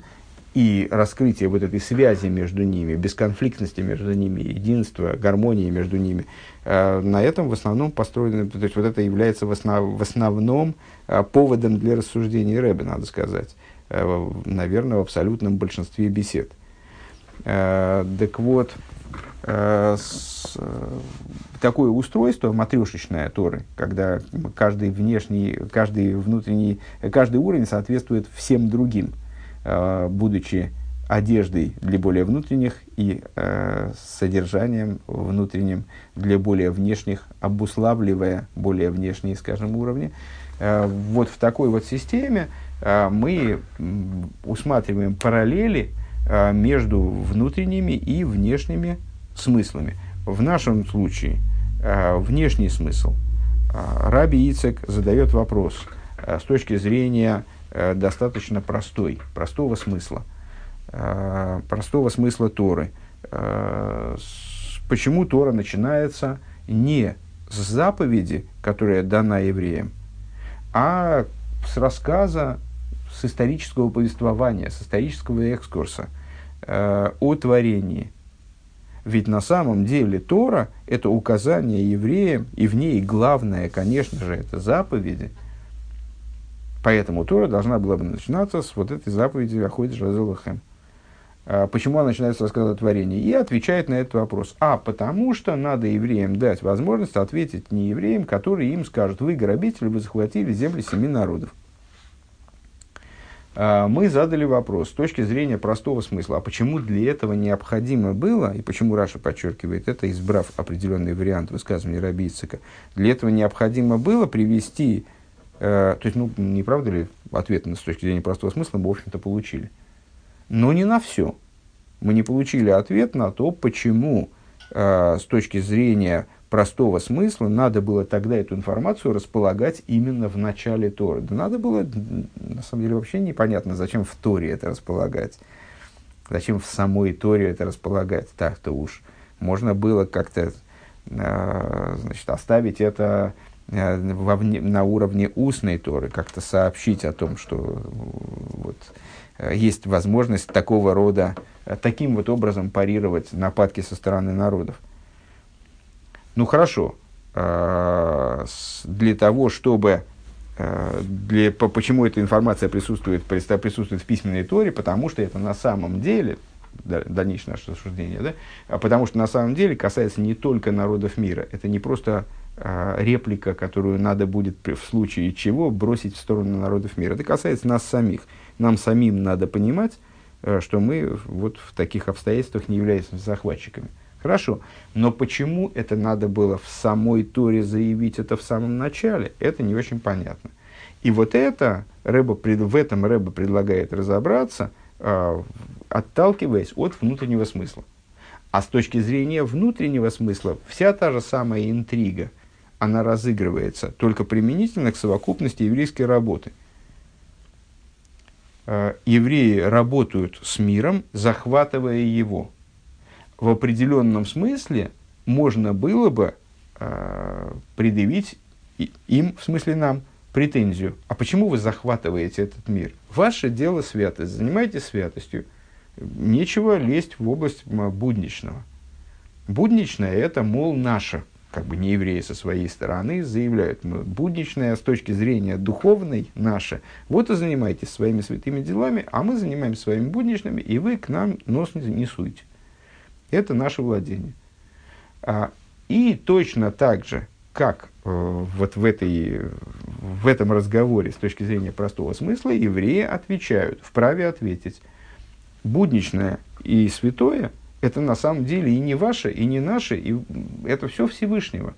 и раскрытие вот этой связи между ними, бесконфликтности между ними, единства, гармонии между ними, э, на этом в основном построено, то есть вот это является в, основ, в основном поводом для рассуждений Рэбе, надо сказать, наверное, в абсолютном большинстве бесед. Так вот, такое устройство матрешечное Торы, когда каждый внешний, каждый внутренний, каждый уровень соответствует всем другим, э, будучи одеждой для более внутренних и э, содержанием внутренним для более внешних, обуславливая более внешние, скажем, уровни. Э, вот в такой вот системе э, мы усматриваем параллели э, между внутренними и внешними смыслами. В нашем случае – Э, внешний смысл. Э, Раби Ицек задает вопрос э, с точки зрения достаточно простой, простого смысла, простого смысла Торы. Почему Тора начинается не с заповеди, которая дана евреям, а с рассказа, с исторического повествования, с исторического экскурса о творении. Ведь на самом деле Тора – это указание евреям, и в ней главное, конечно же, это заповеди. Поэтому Тора должна была бы начинаться с вот этой заповеди «Аходишь Разелахем». А почему она начинает с рассказа о творении? И отвечает на этот вопрос. А потому что надо евреям дать возможность ответить не евреям, которые им скажут, вы грабители, вы захватили земли семи народов. А мы задали вопрос с точки зрения простого смысла. А почему для этого необходимо было, и почему Раша подчеркивает это, избрав определенный вариант высказывания Раби Ицика, для этого необходимо было привести, э, то есть, ну, не правда ли, ответ с точки зрения простого смысла мы, в общем-то, получили – но не на все. Мы не получили ответ на то, почему э, с точки зрения простого смысла надо было тогда эту информацию располагать именно в начале Торы. Да надо было, на самом деле, вообще непонятно, зачем в Торе это располагать. Зачем в самой Торе это располагать? Так-то уж. Можно было как-то э, значит, оставить это э, вовне, на уровне устной Торы, как-то сообщить о том, что вот, Э, есть возможность такого рода, э, таким вот образом парировать нападки со стороны народов. Ну хорошо, э, для того, чтобы для, почему эта информация присутствует, присутствует в письменной торе, потому что это на самом деле, дальнейшее наше рассуждение, да, а потому что на самом деле касается не только народов мира, это не просто реплика, которую надо будет в случае чего бросить в сторону народов мира, это касается нас самих. Нам самим надо понимать, э, что мы вот в таких обстоятельствах не являемся захватчиками. Хорошо, но почему это надо было в самой Торе заявить это в самом начале, это не очень понятно. И вот это Рэба, в этом Рэба предлагает разобраться, э, отталкиваясь от внутреннего смысла. А с точки зрения внутреннего смысла, вся та же самая интрига, она разыгрывается только применительно к совокупности еврейской работы – Э, евреи работают с миром, захватывая его. В определенном смысле можно было бы э, предъявить им, в смысле нам, претензию. А почему вы захватываете этот мир? Ваше дело святость, занимайтесь святостью. Нечего лезть в область будничного. Будничное – это, мол, наше – как бы не евреи со своей стороны заявляют, мы будничное с точки зрения духовной наше, вот и занимайтесь своими святыми делами, а мы занимаемся своими будничными, и вы к нам нос не, суете. Это наше владение. А, и точно так же, как э, вот в, этой, в этом разговоре с точки зрения простого смысла, евреи отвечают, вправе ответить, будничное и святое – это на самом деле и не ваше, и не наше, и это все Всевышнего.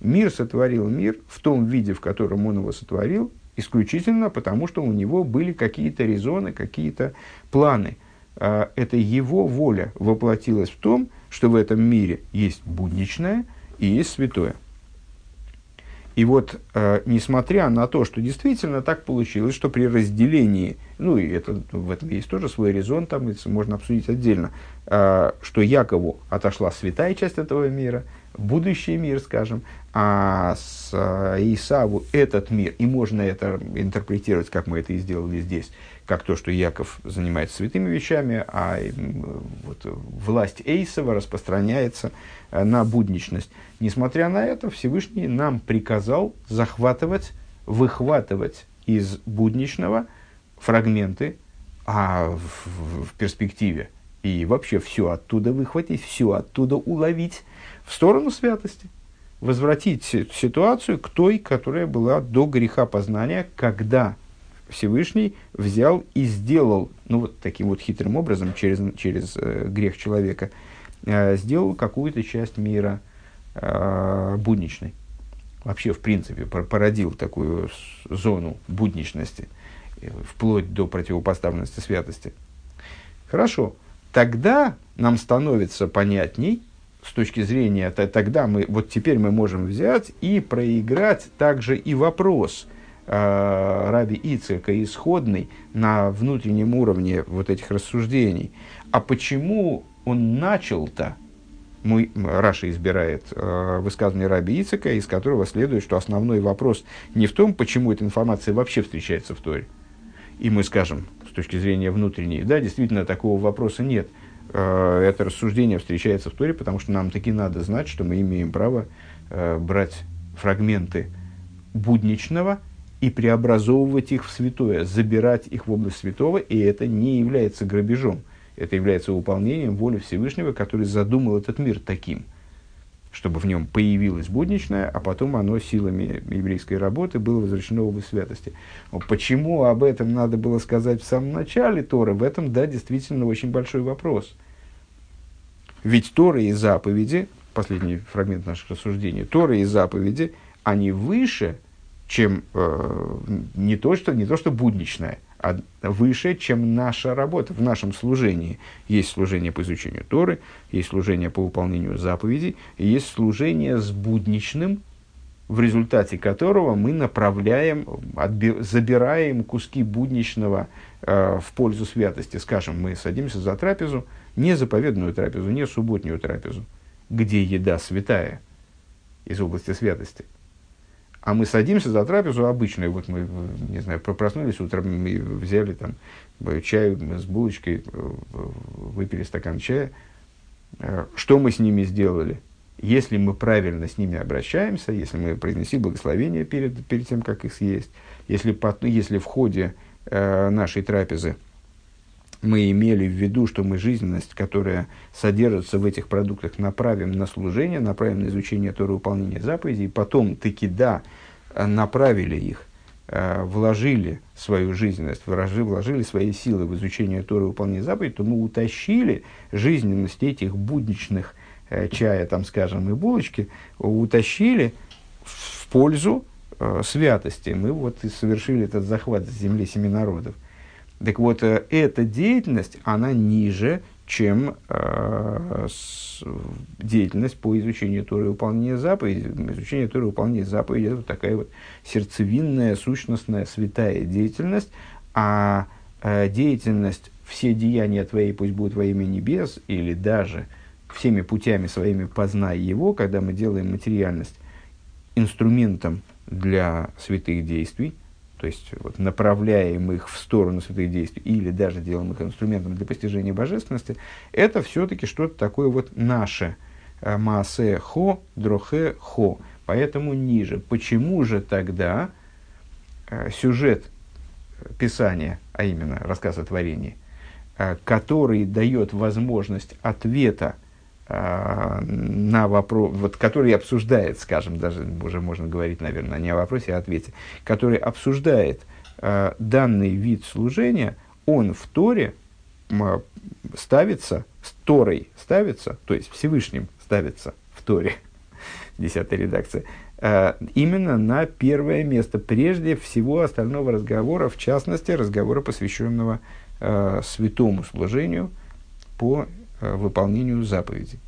Мир сотворил мир в том виде, в котором он его сотворил, исключительно потому, что у него были какие-то резоны, какие-то планы. А, это его воля воплотилась в том, что в этом мире есть будничное и есть святое. И вот, э, несмотря на то, что действительно так получилось, что при разделении, ну и это, в этом есть тоже свой резон, там можно обсудить отдельно, э, что Якову отошла святая часть этого мира, будущий мир, скажем, а с э, Исаву этот мир, и можно это интерпретировать, как мы это и сделали здесь, как то, что Яков занимается святыми вещами, а вот, власть Эйсова распространяется э, на будничность. Несмотря на это, Всевышний нам приказал захватывать, выхватывать из будничного фрагменты, а в, в перспективе и вообще все оттуда выхватить, все оттуда уловить в сторону святости, возвратить ситуацию к той, которая была до греха познания, когда Всевышний взял и сделал, ну вот таким вот хитрым образом, через, через э, грех человека, э, сделал какую-то часть мира э, будничной. Вообще, в принципе, породил такую зону будничности, э, вплоть до противопоставленности святости. Хорошо, тогда нам становится понятней, с точки зрения, тогда мы, вот теперь мы можем взять и проиграть также и вопрос – э, Раби Ицека исходный на внутреннем уровне вот этих рассуждений. А почему он начал-то? Мой, Раша избирает э, высказывание Раби Ицека, из которого следует, что основной вопрос не в том, почему эта информация вообще встречается в Торе, и мы скажем, с точки зрения внутренней, да, действительно, такого вопроса нет. Э, это рассуждение встречается в Торе, потому что нам таки надо знать, что мы имеем право э, брать фрагменты будничного и преобразовывать их в святое, забирать их в область святого, и это не является грабежом. Это является выполнением воли Всевышнего, который задумал этот мир таким, чтобы в нем появилось будничное, а потом оно силами еврейской работы было возвращено в святости. Почему об этом надо было сказать в самом начале Торы? В этом, да, действительно очень большой вопрос. Ведь Торы и заповеди, последний фрагмент наших рассуждений, Торы и заповеди, они выше, чем э, не, то, что, не то, что будничное, а выше, чем наша работа в нашем служении. Есть служение по изучению Торы, есть служение по выполнению заповедей, и есть служение с будничным, в результате которого мы направляем, отби- забираем куски будничного э, в пользу святости. Скажем, мы садимся за трапезу, не заповедную трапезу, не субботнюю трапезу, где еда святая из области святости – а мы садимся за трапезу обычную. Вот мы, не знаю, проснулись утром, и взяли там чай с булочкой, выпили стакан чая. Э, что мы с ними сделали? Если мы правильно с ними обращаемся, если мы произнесли благословение перед, перед тем, как их съесть, если, если в ходе э, нашей трапезы мы имели в виду, что мы жизненность, которая содержится в этих продуктах, направим на служение, направим на изучение Торы, выполнение заповедей, и потом таки да, направили их, э, вложили свою жизненность, вложили, вложили свои силы в изучение Торы, выполнение заповедей, то мы утащили жизненность этих будничных э, чая, там, скажем, и булочки, утащили в пользу э, святости. Мы вот и совершили этот захват земли семи народов. Так вот, э, эта деятельность, она ниже, чем э, деятельность по изучению Торы и выполнения заповедей. Изучение Торы и выполнения заповедей – это такая вот сердцевинная, сущностная, святая деятельность, а э, деятельность «все деяния твои пусть будут во имя небес» или даже «всеми путями своими познай его», когда мы делаем материальность инструментом для святых действий, то есть вот, направляем их в сторону святых действий или даже делаем их инструментом для постижения божественности, это все-таки что-то такое вот наше. Э, Маасе хо, дрохе хо. Поэтому ниже. Почему же тогда э, сюжет Писания, а именно рассказ о творении, э, который дает возможность ответа на вопрос, вот, который обсуждает, скажем, даже уже можно говорить, наверное, не о вопросе, а о ответе, который обсуждает э, данный вид служения, он в Торе э, ставится, с Торой ставится, то есть Всевышним ставится в Торе, десятая редакция, э, именно на первое место, прежде всего остального разговора, в частности, разговора, посвященного э, святому служению по Э, выполнению заповедей.